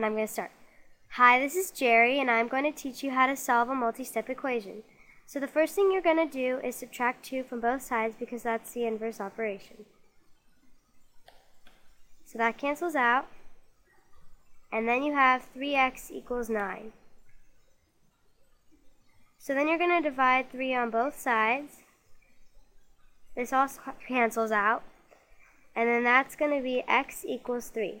and I'm going to start. Hi, this is Jerry, and I'm going to teach you how to solve a multi-step equation. So the first thing you're going to do is subtract 2 from both sides because that's the inverse operation. So that cancels out. And then you have 3x equals 9. So then you're going to divide 3 on both sides. This also cancels out. And then that's going to be x equals 3.